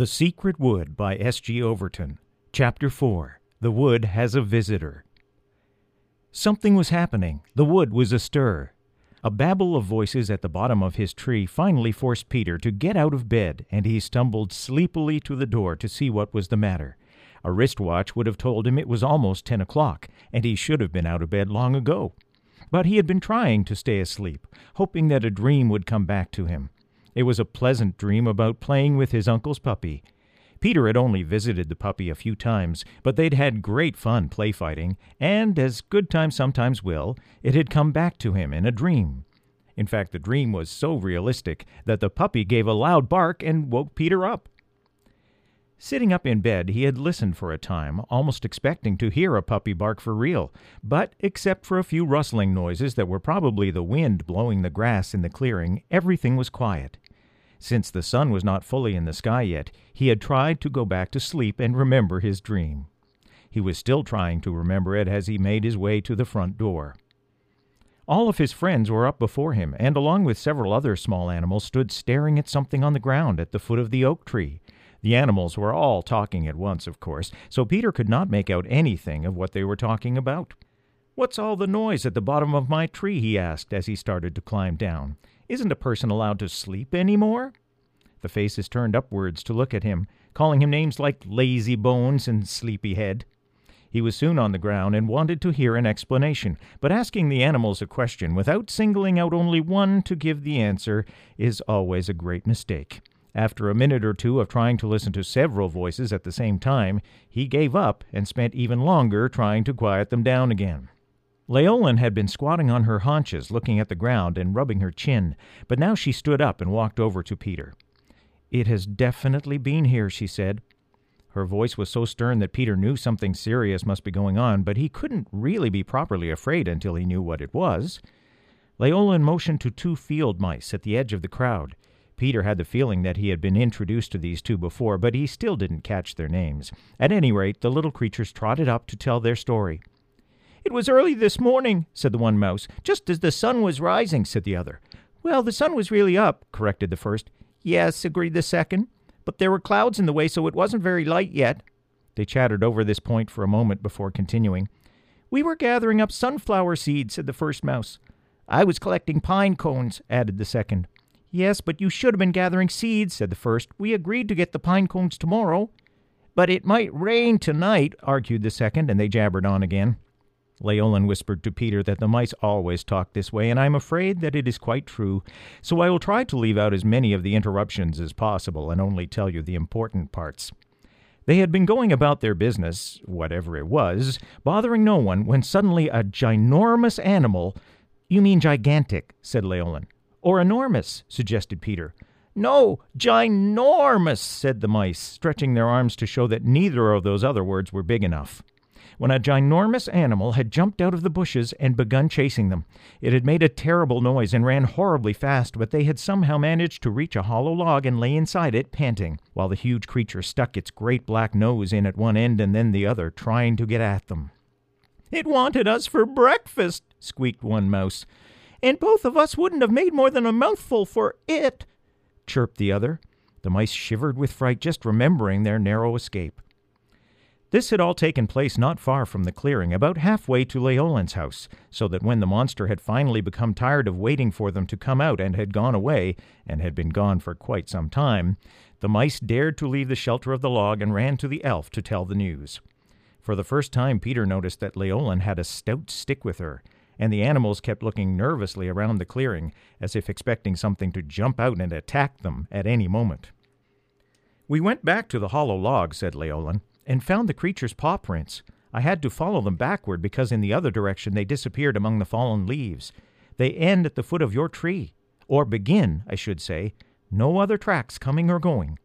The Secret Wood by S.G. Overton. Chapter 4 The Wood Has a Visitor. Something was happening. The wood was astir. A babble of voices at the bottom of his tree finally forced Peter to get out of bed, and he stumbled sleepily to the door to see what was the matter. A wristwatch would have told him it was almost ten o'clock, and he should have been out of bed long ago. But he had been trying to stay asleep, hoping that a dream would come back to him. It was a pleasant dream about playing with his uncle's puppy. Peter had only visited the puppy a few times, but they'd had great fun play fighting, and, as good times sometimes will, it had come back to him in a dream. In fact, the dream was so realistic that the puppy gave a loud bark and woke Peter up. Sitting up in bed, he had listened for a time, almost expecting to hear a puppy bark for real, but except for a few rustling noises that were probably the wind blowing the grass in the clearing, everything was quiet. Since the sun was not fully in the sky yet, he had tried to go back to sleep and remember his dream. He was still trying to remember it as he made his way to the front door. All of his friends were up before him, and along with several other small animals stood staring at something on the ground at the foot of the oak tree. The animals were all talking at once, of course, so Peter could not make out anything of what they were talking about. What's all the noise at the bottom of my tree? he asked as he started to climb down. Isn't a person allowed to sleep any more? The is turned upwards to look at him, calling him names like Lazy Bones and Sleepy Head. He was soon on the ground and wanted to hear an explanation, but asking the animals a question without singling out only one to give the answer is always a great mistake. After a minute or two of trying to listen to several voices at the same time, he gave up and spent even longer trying to quiet them down again. Leolin had been squatting on her haunches, looking at the ground and rubbing her chin, but now she stood up and walked over to Peter. It has definitely been here, she said. Her voice was so stern that Peter knew something serious must be going on, but he couldn't really be properly afraid until he knew what it was. Leolin motioned to two field mice at the edge of the crowd. Peter had the feeling that he had been introduced to these two before, but he still didn't catch their names. At any rate, the little creatures trotted up to tell their story. It was early this morning, said the one mouse. Just as the sun was rising, said the other. Well, the sun was really up, corrected the first. Yes, agreed the second. But there were clouds in the way, so it wasn't very light yet. They chattered over this point for a moment before continuing. We were gathering up sunflower seeds, said the first mouse. I was collecting pine cones, added the second. Yes, but you should have been gathering seeds, said the first. We agreed to get the pine cones tomorrow. But it might rain tonight, argued the second, and they jabbered on again. Leolin whispered to Peter that the mice always talk this way, and I am afraid that it is quite true, so I will try to leave out as many of the interruptions as possible and only tell you the important parts. They had been going about their business, whatever it was, bothering no one, when suddenly a ginormous animal. You mean gigantic, said Leolin. Or enormous, suggested Peter. No, ginormous, said the mice, stretching their arms to show that neither of those other words were big enough. When a ginormous animal had jumped out of the bushes and begun chasing them. It had made a terrible noise and ran horribly fast, but they had somehow managed to reach a hollow log and lay inside it, panting, while the huge creature stuck its great black nose in at one end and then the other, trying to get at them. It wanted us for breakfast, squeaked one mouse and both of us wouldn't have made more than a mouthful for it, chirped the other. The mice shivered with fright just remembering their narrow escape. This had all taken place not far from the clearing, about halfway to Leolin's house, so that when the monster had finally become tired of waiting for them to come out and had gone away, and had been gone for quite some time, the mice dared to leave the shelter of the log and ran to the elf to tell the news. For the first time, Peter noticed that Leolin had a stout stick with her, and the animals kept looking nervously around the clearing, as if expecting something to jump out and attack them at any moment. We went back to the hollow log, said Leolin, and found the creature's paw prints. I had to follow them backward because in the other direction they disappeared among the fallen leaves. They end at the foot of your tree, or begin, I should say. No other tracks coming or going.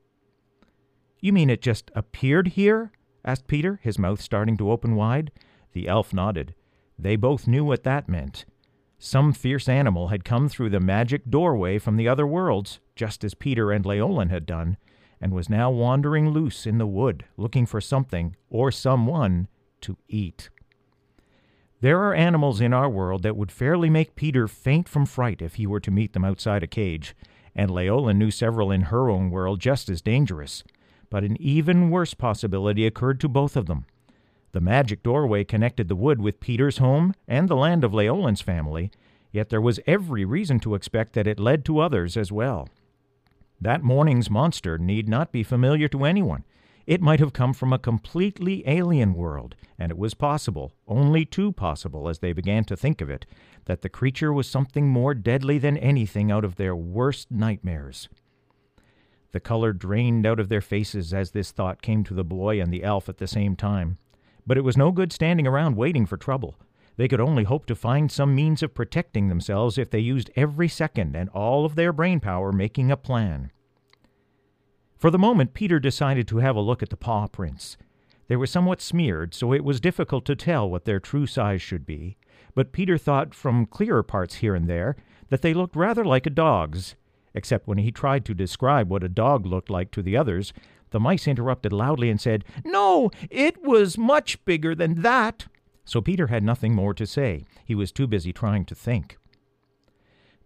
You mean it just appeared here? asked Peter, his mouth starting to open wide. The elf nodded. They both knew what that meant. Some fierce animal had come through the magic doorway from the other worlds, just as Peter and Leolin had done, and was now wandering loose in the wood, looking for something or someone to eat. There are animals in our world that would fairly make Peter faint from fright if he were to meet them outside a cage, and Leolin knew several in her own world just as dangerous. but an even worse possibility occurred to both of them. The magic doorway connected the wood with Peter's home and the land of Leolin's family, yet there was every reason to expect that it led to others as well. That morning's monster need not be familiar to anyone. It might have come from a completely alien world, and it was possible, only too possible as they began to think of it, that the creature was something more deadly than anything out of their worst nightmares. The color drained out of their faces as this thought came to the boy and the elf at the same time. But it was no good standing around waiting for trouble. They could only hope to find some means of protecting themselves if they used every second and all of their brain power making a plan. For the moment, Peter decided to have a look at the paw prints. They were somewhat smeared, so it was difficult to tell what their true size should be, but Peter thought from clearer parts here and there that they looked rather like a dog's, except when he tried to describe what a dog looked like to the others, the mice interrupted loudly and said, No, it was much bigger than that. So Peter had nothing more to say. He was too busy trying to think.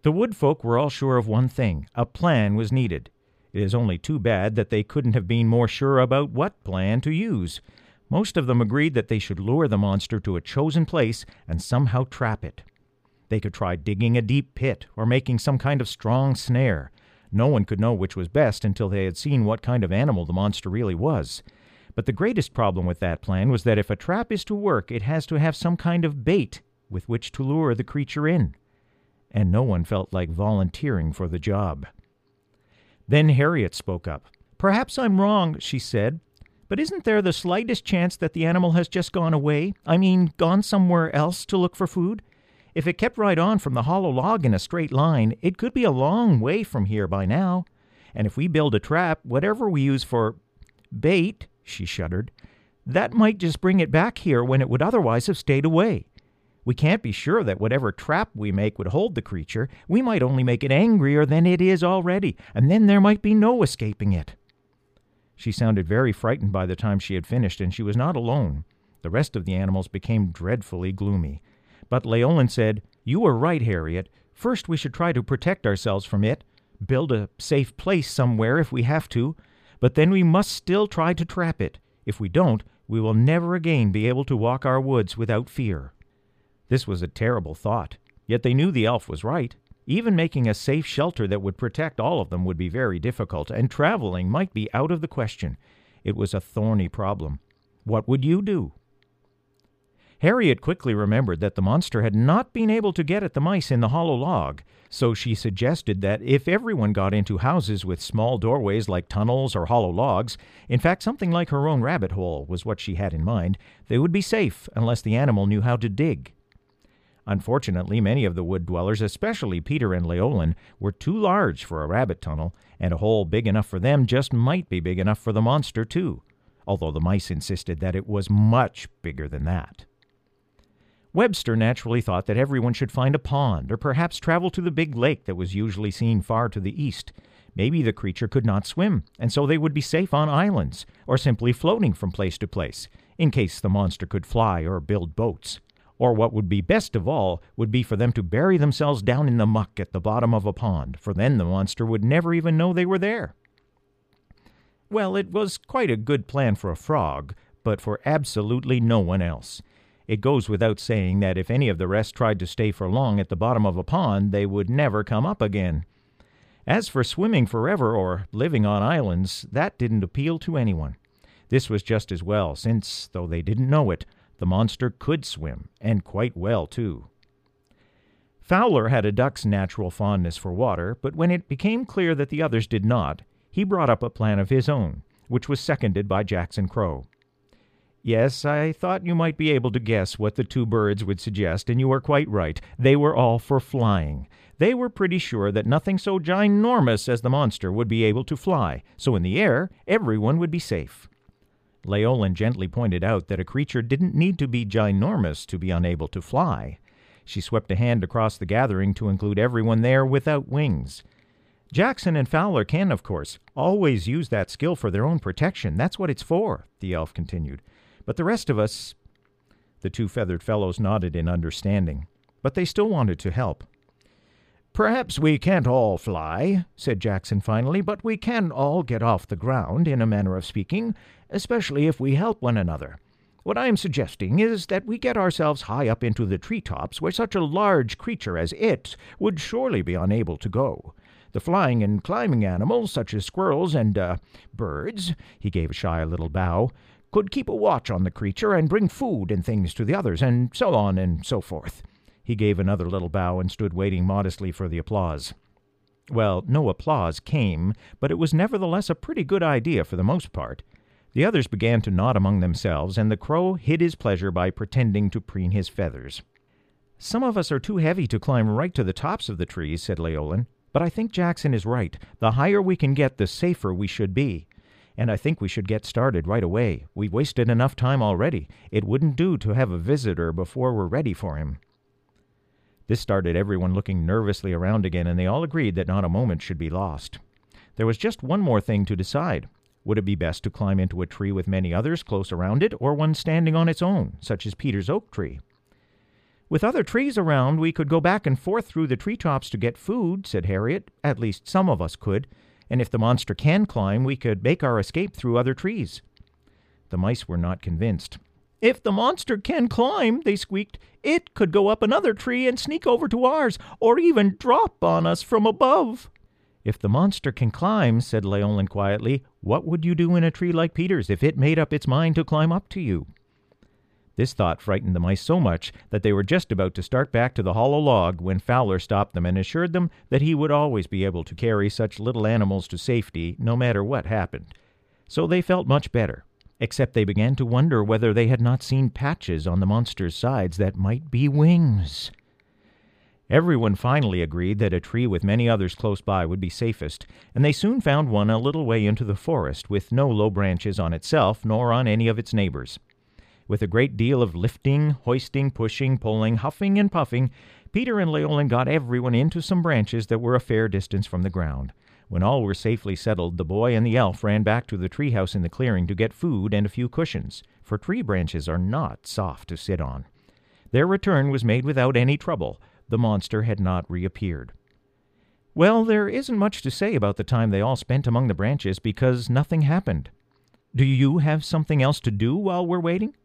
The wood folk were all sure of one thing a plan was needed. It is only too bad that they couldn't have been more sure about what plan to use. Most of them agreed that they should lure the monster to a chosen place and somehow trap it. They could try digging a deep pit or making some kind of strong snare. No one could know which was best until they had seen what kind of animal the monster really was. But the greatest problem with that plan was that if a trap is to work, it has to have some kind of bait with which to lure the creature in. And no one felt like volunteering for the job. Then Harriet spoke up. Perhaps I'm wrong, she said, but isn't there the slightest chance that the animal has just gone away? I mean, gone somewhere else to look for food? If it kept right on from the hollow log in a straight line, it could be a long way from here by now. And if we build a trap, whatever we use for bait, she shuddered, that might just bring it back here when it would otherwise have stayed away. We can't be sure that whatever trap we make would hold the creature. We might only make it angrier than it is already, and then there might be no escaping it. She sounded very frightened by the time she had finished, and she was not alone. The rest of the animals became dreadfully gloomy. But Leolin said, You are right, Harriet. First, we should try to protect ourselves from it, build a safe place somewhere if we have to, but then we must still try to trap it. If we don't, we will never again be able to walk our woods without fear. This was a terrible thought, yet they knew the elf was right. Even making a safe shelter that would protect all of them would be very difficult, and traveling might be out of the question. It was a thorny problem. What would you do? Harriet quickly remembered that the monster had not been able to get at the mice in the hollow log, so she suggested that if everyone got into houses with small doorways like tunnels or hollow logs, in fact, something like her own rabbit hole was what she had in mind, they would be safe unless the animal knew how to dig. Unfortunately, many of the wood dwellers, especially Peter and Leolin, were too large for a rabbit tunnel, and a hole big enough for them just might be big enough for the monster, too, although the mice insisted that it was much bigger than that. Webster naturally thought that everyone should find a pond, or perhaps travel to the big lake that was usually seen far to the east. Maybe the creature could not swim, and so they would be safe on islands, or simply floating from place to place, in case the monster could fly or build boats. Or what would be best of all would be for them to bury themselves down in the muck at the bottom of a pond, for then the monster would never even know they were there. Well, it was quite a good plan for a frog, but for absolutely no one else. It goes without saying that if any of the rest tried to stay for long at the bottom of a pond, they would never come up again. As for swimming forever or living on islands, that didn't appeal to anyone. This was just as well, since, though they didn't know it, the monster could swim, and quite well, too. Fowler had a duck's natural fondness for water, but when it became clear that the others did not, he brought up a plan of his own, which was seconded by Jackson Crow. Yes, I thought you might be able to guess what the two birds would suggest, and you are quite right. They were all for flying. They were pretty sure that nothing so ginormous as the monster would be able to fly, so in the air everyone would be safe. Leolin gently pointed out that a creature didn't need to be ginormous to be unable to fly. She swept a hand across the gathering to include everyone there without wings. Jackson and Fowler can, of course, always use that skill for their own protection. That's what it's for, the elf continued. But the rest of us. The two feathered fellows nodded in understanding, but they still wanted to help. Perhaps we can't all fly, said Jackson finally, but we can all get off the ground, in a manner of speaking, especially if we help one another. What I am suggesting is that we get ourselves high up into the tree tops where such a large creature as it would surely be unable to go. The flying and climbing animals, such as squirrels and, uh, birds, he gave a shy little bow, could keep a watch on the creature and bring food and things to the others, and so on and so forth. He gave another little bow and stood waiting modestly for the applause. Well, no applause came, but it was nevertheless a pretty good idea for the most part. The others began to nod among themselves, and the crow hid his pleasure by pretending to preen his feathers. Some of us are too heavy to climb right to the tops of the trees, said Leolin. But I think Jackson is right. The higher we can get, the safer we should be. And I think we should get started right away. We've wasted enough time already. It wouldn't do to have a visitor before we're ready for him. This started everyone looking nervously around again, and they all agreed that not a moment should be lost. There was just one more thing to decide. Would it be best to climb into a tree with many others close around it, or one standing on its own, such as Peter's oak tree? With other trees around, we could go back and forth through the tree tops to get food, said Harriet. At least some of us could. And if the monster can climb, we could make our escape through other trees. The mice were not convinced. If the monster can climb, they squeaked, it could go up another tree and sneak over to ours, or even drop on us from above. If the monster can climb, said Leolin quietly, what would you do in a tree like Peter's if it made up its mind to climb up to you? This thought frightened the mice so much that they were just about to start back to the hollow log when Fowler stopped them and assured them that he would always be able to carry such little animals to safety, no matter what happened. So they felt much better, except they began to wonder whether they had not seen patches on the monster's sides that might be wings. Everyone finally agreed that a tree with many others close by would be safest, and they soon found one a little way into the forest, with no low branches on itself nor on any of its neighbors. With a great deal of lifting, hoisting, pushing, pulling, huffing, and puffing, Peter and Leolin got everyone into some branches that were a fair distance from the ground. When all were safely settled, the boy and the elf ran back to the tree house in the clearing to get food and a few cushions, for tree branches are not soft to sit on. Their return was made without any trouble. The monster had not reappeared. Well, there isn't much to say about the time they all spent among the branches because nothing happened. Do you have something else to do while we're waiting?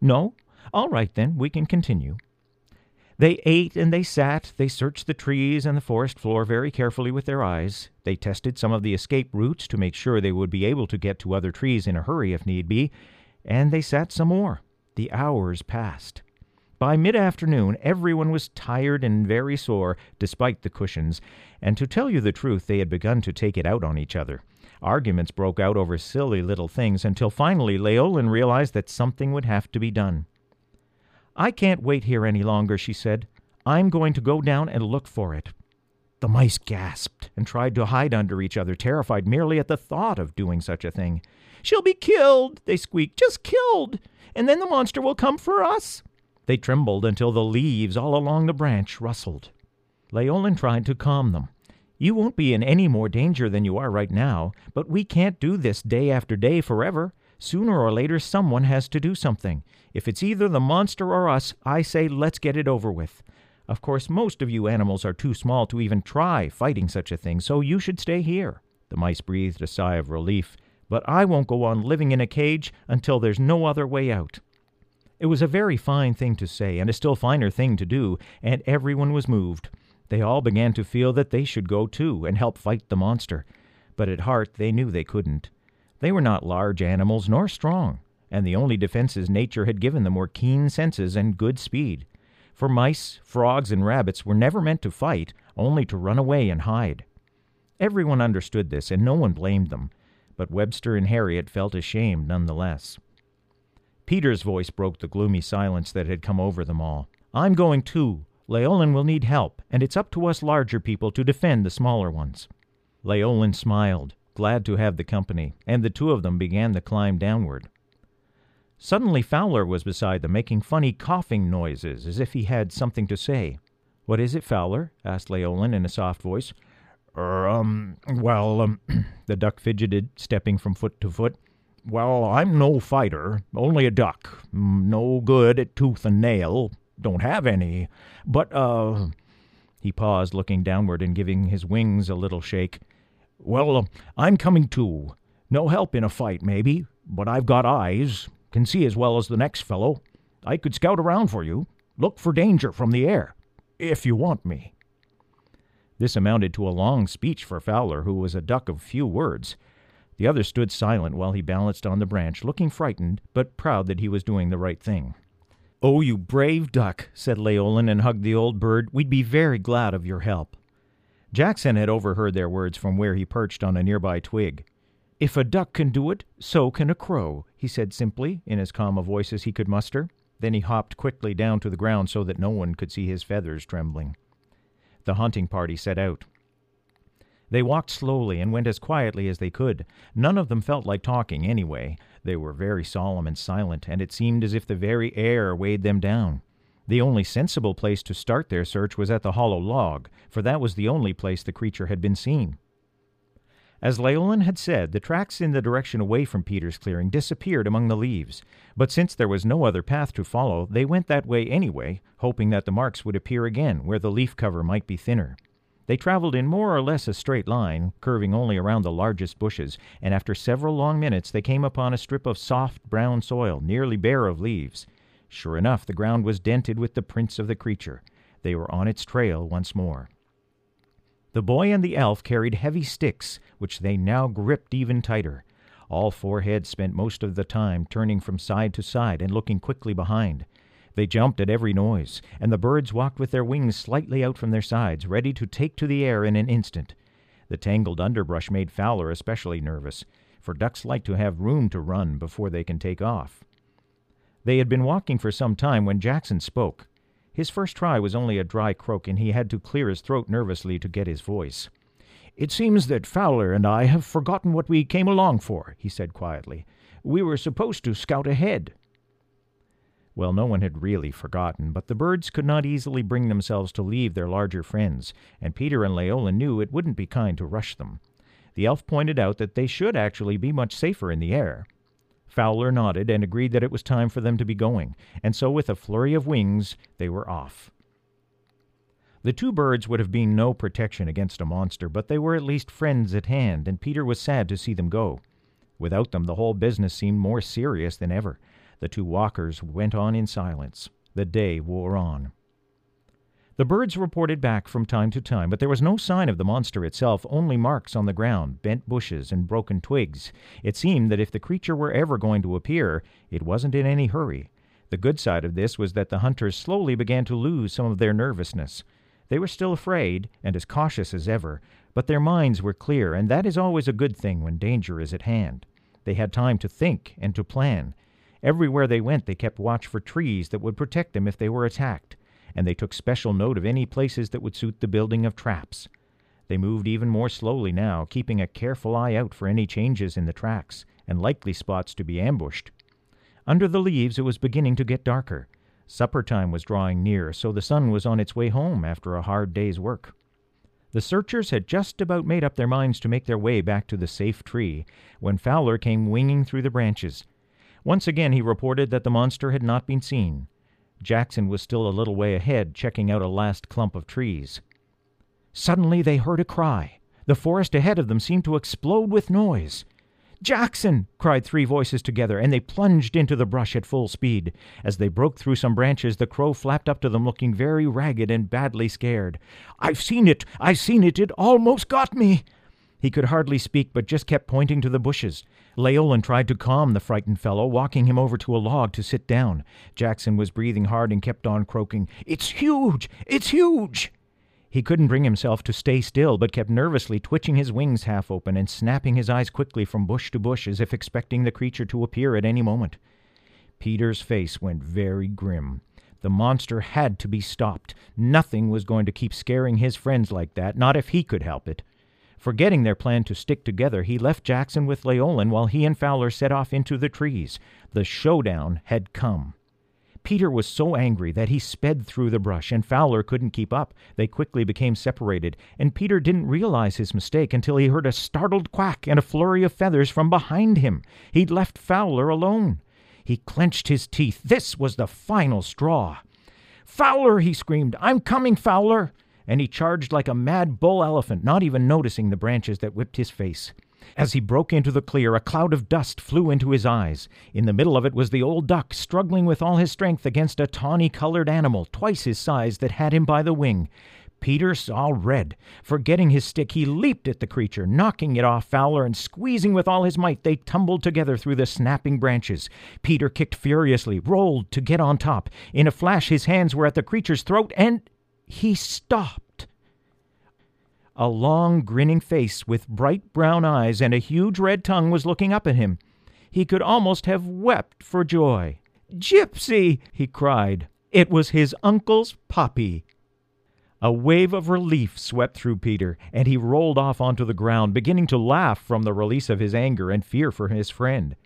No? All right, then, we can continue. They ate and they sat. They searched the trees and the forest floor very carefully with their eyes. They tested some of the escape routes to make sure they would be able to get to other trees in a hurry if need be. And they sat some more. The hours passed. By mid afternoon, everyone was tired and very sore, despite the cushions, and to tell you the truth, they had begun to take it out on each other. Arguments broke out over silly little things until finally Leolin realized that something would have to be done. I can't wait here any longer, she said. I'm going to go down and look for it. The mice gasped and tried to hide under each other, terrified merely at the thought of doing such a thing. She'll be killed, they squeaked, just killed, and then the monster will come for us. They trembled until the leaves all along the branch rustled. Leolin tried to calm them. You won't be in any more danger than you are right now, but we can't do this day after day forever. Sooner or later, someone has to do something. If it's either the monster or us, I say let's get it over with. Of course, most of you animals are too small to even try fighting such a thing, so you should stay here. The mice breathed a sigh of relief. But I won't go on living in a cage until there's no other way out. It was a very fine thing to say, and a still finer thing to do, and everyone was moved. They all began to feel that they should go too and help fight the monster, but at heart they knew they couldn't. They were not large animals nor strong, and the only defenses nature had given them were keen senses and good speed. For mice, frogs, and rabbits were never meant to fight, only to run away and hide. Everyone understood this, and no one blamed them, but Webster and Harriet felt ashamed none the less. Peter's voice broke the gloomy silence that had come over them all. I'm going too. Leolin will need help, and it's up to us larger people to defend the smaller ones. Leolin smiled, glad to have the company, and the two of them began the climb downward. Suddenly Fowler was beside them, making funny coughing noises, as if he had something to say. What is it, Fowler? asked Leolin in a soft voice. Er, um, well, um, the duck fidgeted, stepping from foot to foot. Well, I'm no fighter, only a duck. No good at tooth and nail, don't have any. But, uh, He paused, looking downward and giving his wings a little shake. Well, uh, I'm coming too. No help in a fight, maybe, but I've got eyes, can see as well as the next fellow. I could scout around for you, look for danger from the air, if you want me. This amounted to a long speech for Fowler, who was a duck of few words. The other stood silent while he balanced on the branch, looking frightened, but proud that he was doing the right thing. Oh, you brave duck, said Leolin and hugged the old bird. We'd be very glad of your help. Jackson had overheard their words from where he perched on a nearby twig. If a duck can do it, so can a crow, he said simply, in as calm a voice as he could muster. Then he hopped quickly down to the ground so that no one could see his feathers trembling. The hunting party set out. They walked slowly and went as quietly as they could. None of them felt like talking, anyway. They were very solemn and silent, and it seemed as if the very air weighed them down. The only sensible place to start their search was at the hollow log, for that was the only place the creature had been seen. As Leolin had said, the tracks in the direction away from Peter's clearing disappeared among the leaves, but since there was no other path to follow, they went that way anyway, hoping that the marks would appear again where the leaf cover might be thinner. They traveled in more or less a straight line, curving only around the largest bushes, and after several long minutes they came upon a strip of soft brown soil, nearly bare of leaves. Sure enough, the ground was dented with the prints of the creature. They were on its trail once more. The boy and the elf carried heavy sticks, which they now gripped even tighter. All four heads spent most of the time turning from side to side and looking quickly behind. They jumped at every noise, and the birds walked with their wings slightly out from their sides, ready to take to the air in an instant. The tangled underbrush made Fowler especially nervous, for ducks like to have room to run before they can take off. They had been walking for some time when Jackson spoke. His first try was only a dry croak, and he had to clear his throat nervously to get his voice. It seems that Fowler and I have forgotten what we came along for, he said quietly. We were supposed to scout ahead. Well, no one had really forgotten, but the birds could not easily bring themselves to leave their larger friends, and Peter and Leolin knew it wouldn't be kind to rush them. The elf pointed out that they should actually be much safer in the air. Fowler nodded and agreed that it was time for them to be going, and so with a flurry of wings they were off. The two birds would have been no protection against a monster, but they were at least friends at hand, and Peter was sad to see them go. Without them, the whole business seemed more serious than ever. The two walkers went on in silence. The day wore on. The birds reported back from time to time, but there was no sign of the monster itself, only marks on the ground, bent bushes, and broken twigs. It seemed that if the creature were ever going to appear, it wasn't in any hurry. The good side of this was that the hunters slowly began to lose some of their nervousness. They were still afraid, and as cautious as ever, but their minds were clear, and that is always a good thing when danger is at hand. They had time to think and to plan. Everywhere they went, they kept watch for trees that would protect them if they were attacked and they took special note of any places that would suit the building of traps. They moved even more slowly now, keeping a careful eye out for any changes in the tracks and likely spots to be ambushed. Under the leaves, it was beginning to get darker. Supper time was drawing near, so the sun was on its way home after a hard day's work. The searchers had just about made up their minds to make their way back to the safe tree when Fowler came winging through the branches. Once again he reported that the monster had not been seen. Jackson was still a little way ahead, checking out a last clump of trees. Suddenly they heard a cry. The forest ahead of them seemed to explode with noise. Jackson! cried three voices together, and they plunged into the brush at full speed. As they broke through some branches, the crow flapped up to them, looking very ragged and badly scared. I've seen it! I've seen it! It almost got me! He could hardly speak, but just kept pointing to the bushes. Leolin tried to calm the frightened fellow, walking him over to a log to sit down. Jackson was breathing hard and kept on croaking, It's huge! It's huge! He couldn't bring himself to stay still, but kept nervously twitching his wings half open and snapping his eyes quickly from bush to bush as if expecting the creature to appear at any moment. Peter's face went very grim. The monster had to be stopped. Nothing was going to keep scaring his friends like that, not if he could help it. Forgetting their plan to stick together, he left Jackson with Leolin while he and Fowler set off into the trees. The showdown had come. Peter was so angry that he sped through the brush, and Fowler couldn't keep up. They quickly became separated, and Peter didn't realize his mistake until he heard a startled quack and a flurry of feathers from behind him. He'd left Fowler alone. He clenched his teeth. This was the final straw. Fowler! he screamed. I'm coming, Fowler! And he charged like a mad bull elephant, not even noticing the branches that whipped his face. As he broke into the clear, a cloud of dust flew into his eyes. In the middle of it was the old duck, struggling with all his strength against a tawny colored animal, twice his size, that had him by the wing. Peter saw red. Forgetting his stick, he leaped at the creature, knocking it off Fowler, and squeezing with all his might, they tumbled together through the snapping branches. Peter kicked furiously, rolled to get on top. In a flash, his hands were at the creature's throat, and he stopped. A long, grinning face with bright brown eyes and a huge red tongue was looking up at him. He could almost have wept for joy. Gypsy! he cried. It was his uncle's puppy. A wave of relief swept through Peter, and he rolled off onto the ground, beginning to laugh from the release of his anger and fear for his friend.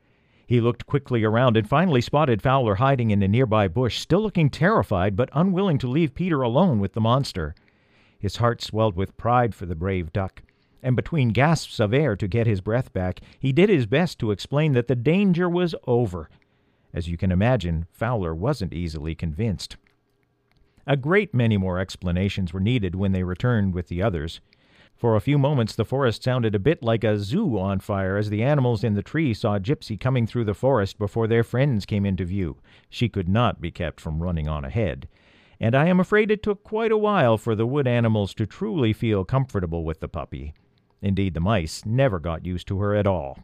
He looked quickly around and finally spotted Fowler hiding in a nearby bush, still looking terrified but unwilling to leave Peter alone with the monster. His heart swelled with pride for the brave duck, and between gasps of air to get his breath back, he did his best to explain that the danger was over. As you can imagine, Fowler wasn't easily convinced. A great many more explanations were needed when they returned with the others. For a few moments the forest sounded a bit like a zoo on fire as the animals in the tree saw Gypsy coming through the forest before their friends came into view. She could not be kept from running on ahead. And I am afraid it took quite a while for the wood animals to truly feel comfortable with the puppy. Indeed, the mice never got used to her at all.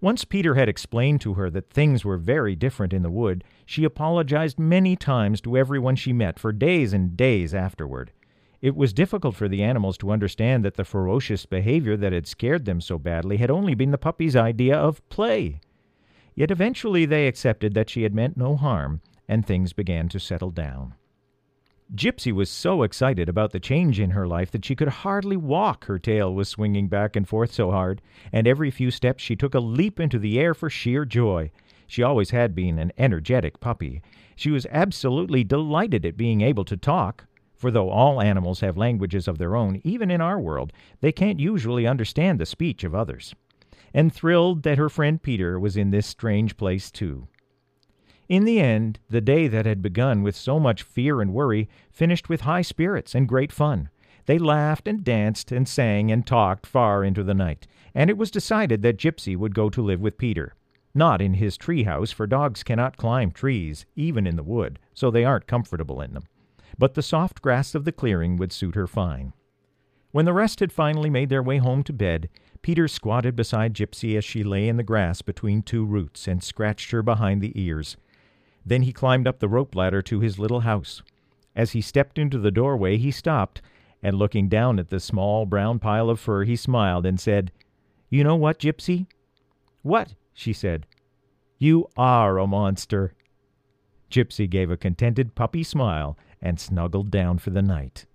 Once Peter had explained to her that things were very different in the wood, she apologized many times to everyone she met for days and days afterward. It was difficult for the animals to understand that the ferocious behavior that had scared them so badly had only been the puppy's idea of play. Yet eventually they accepted that she had meant no harm, and things began to settle down. Gypsy was so excited about the change in her life that she could hardly walk, her tail was swinging back and forth so hard, and every few steps she took a leap into the air for sheer joy. She always had been an energetic puppy. She was absolutely delighted at being able to talk, for though all animals have languages of their own, even in our world, they can't usually understand the speech of others. And thrilled that her friend Peter was in this strange place too. In the end, the day that had begun with so much fear and worry finished with high spirits and great fun. They laughed and danced and sang and talked far into the night, and it was decided that Gypsy would go to live with Peter. Not in his tree house, for dogs cannot climb trees, even in the wood, so they aren't comfortable in them. But the soft grass of the clearing would suit her fine. When the rest had finally made their way home to bed, Peter squatted beside Gypsy as she lay in the grass between two roots and scratched her behind the ears. Then he climbed up the rope ladder to his little house. As he stepped into the doorway, he stopped, and looking down at the small brown pile of fur, he smiled and said, You know what, Gypsy? What? she said. You are a monster. Gypsy gave a contented puppy smile and snuggled down for the night.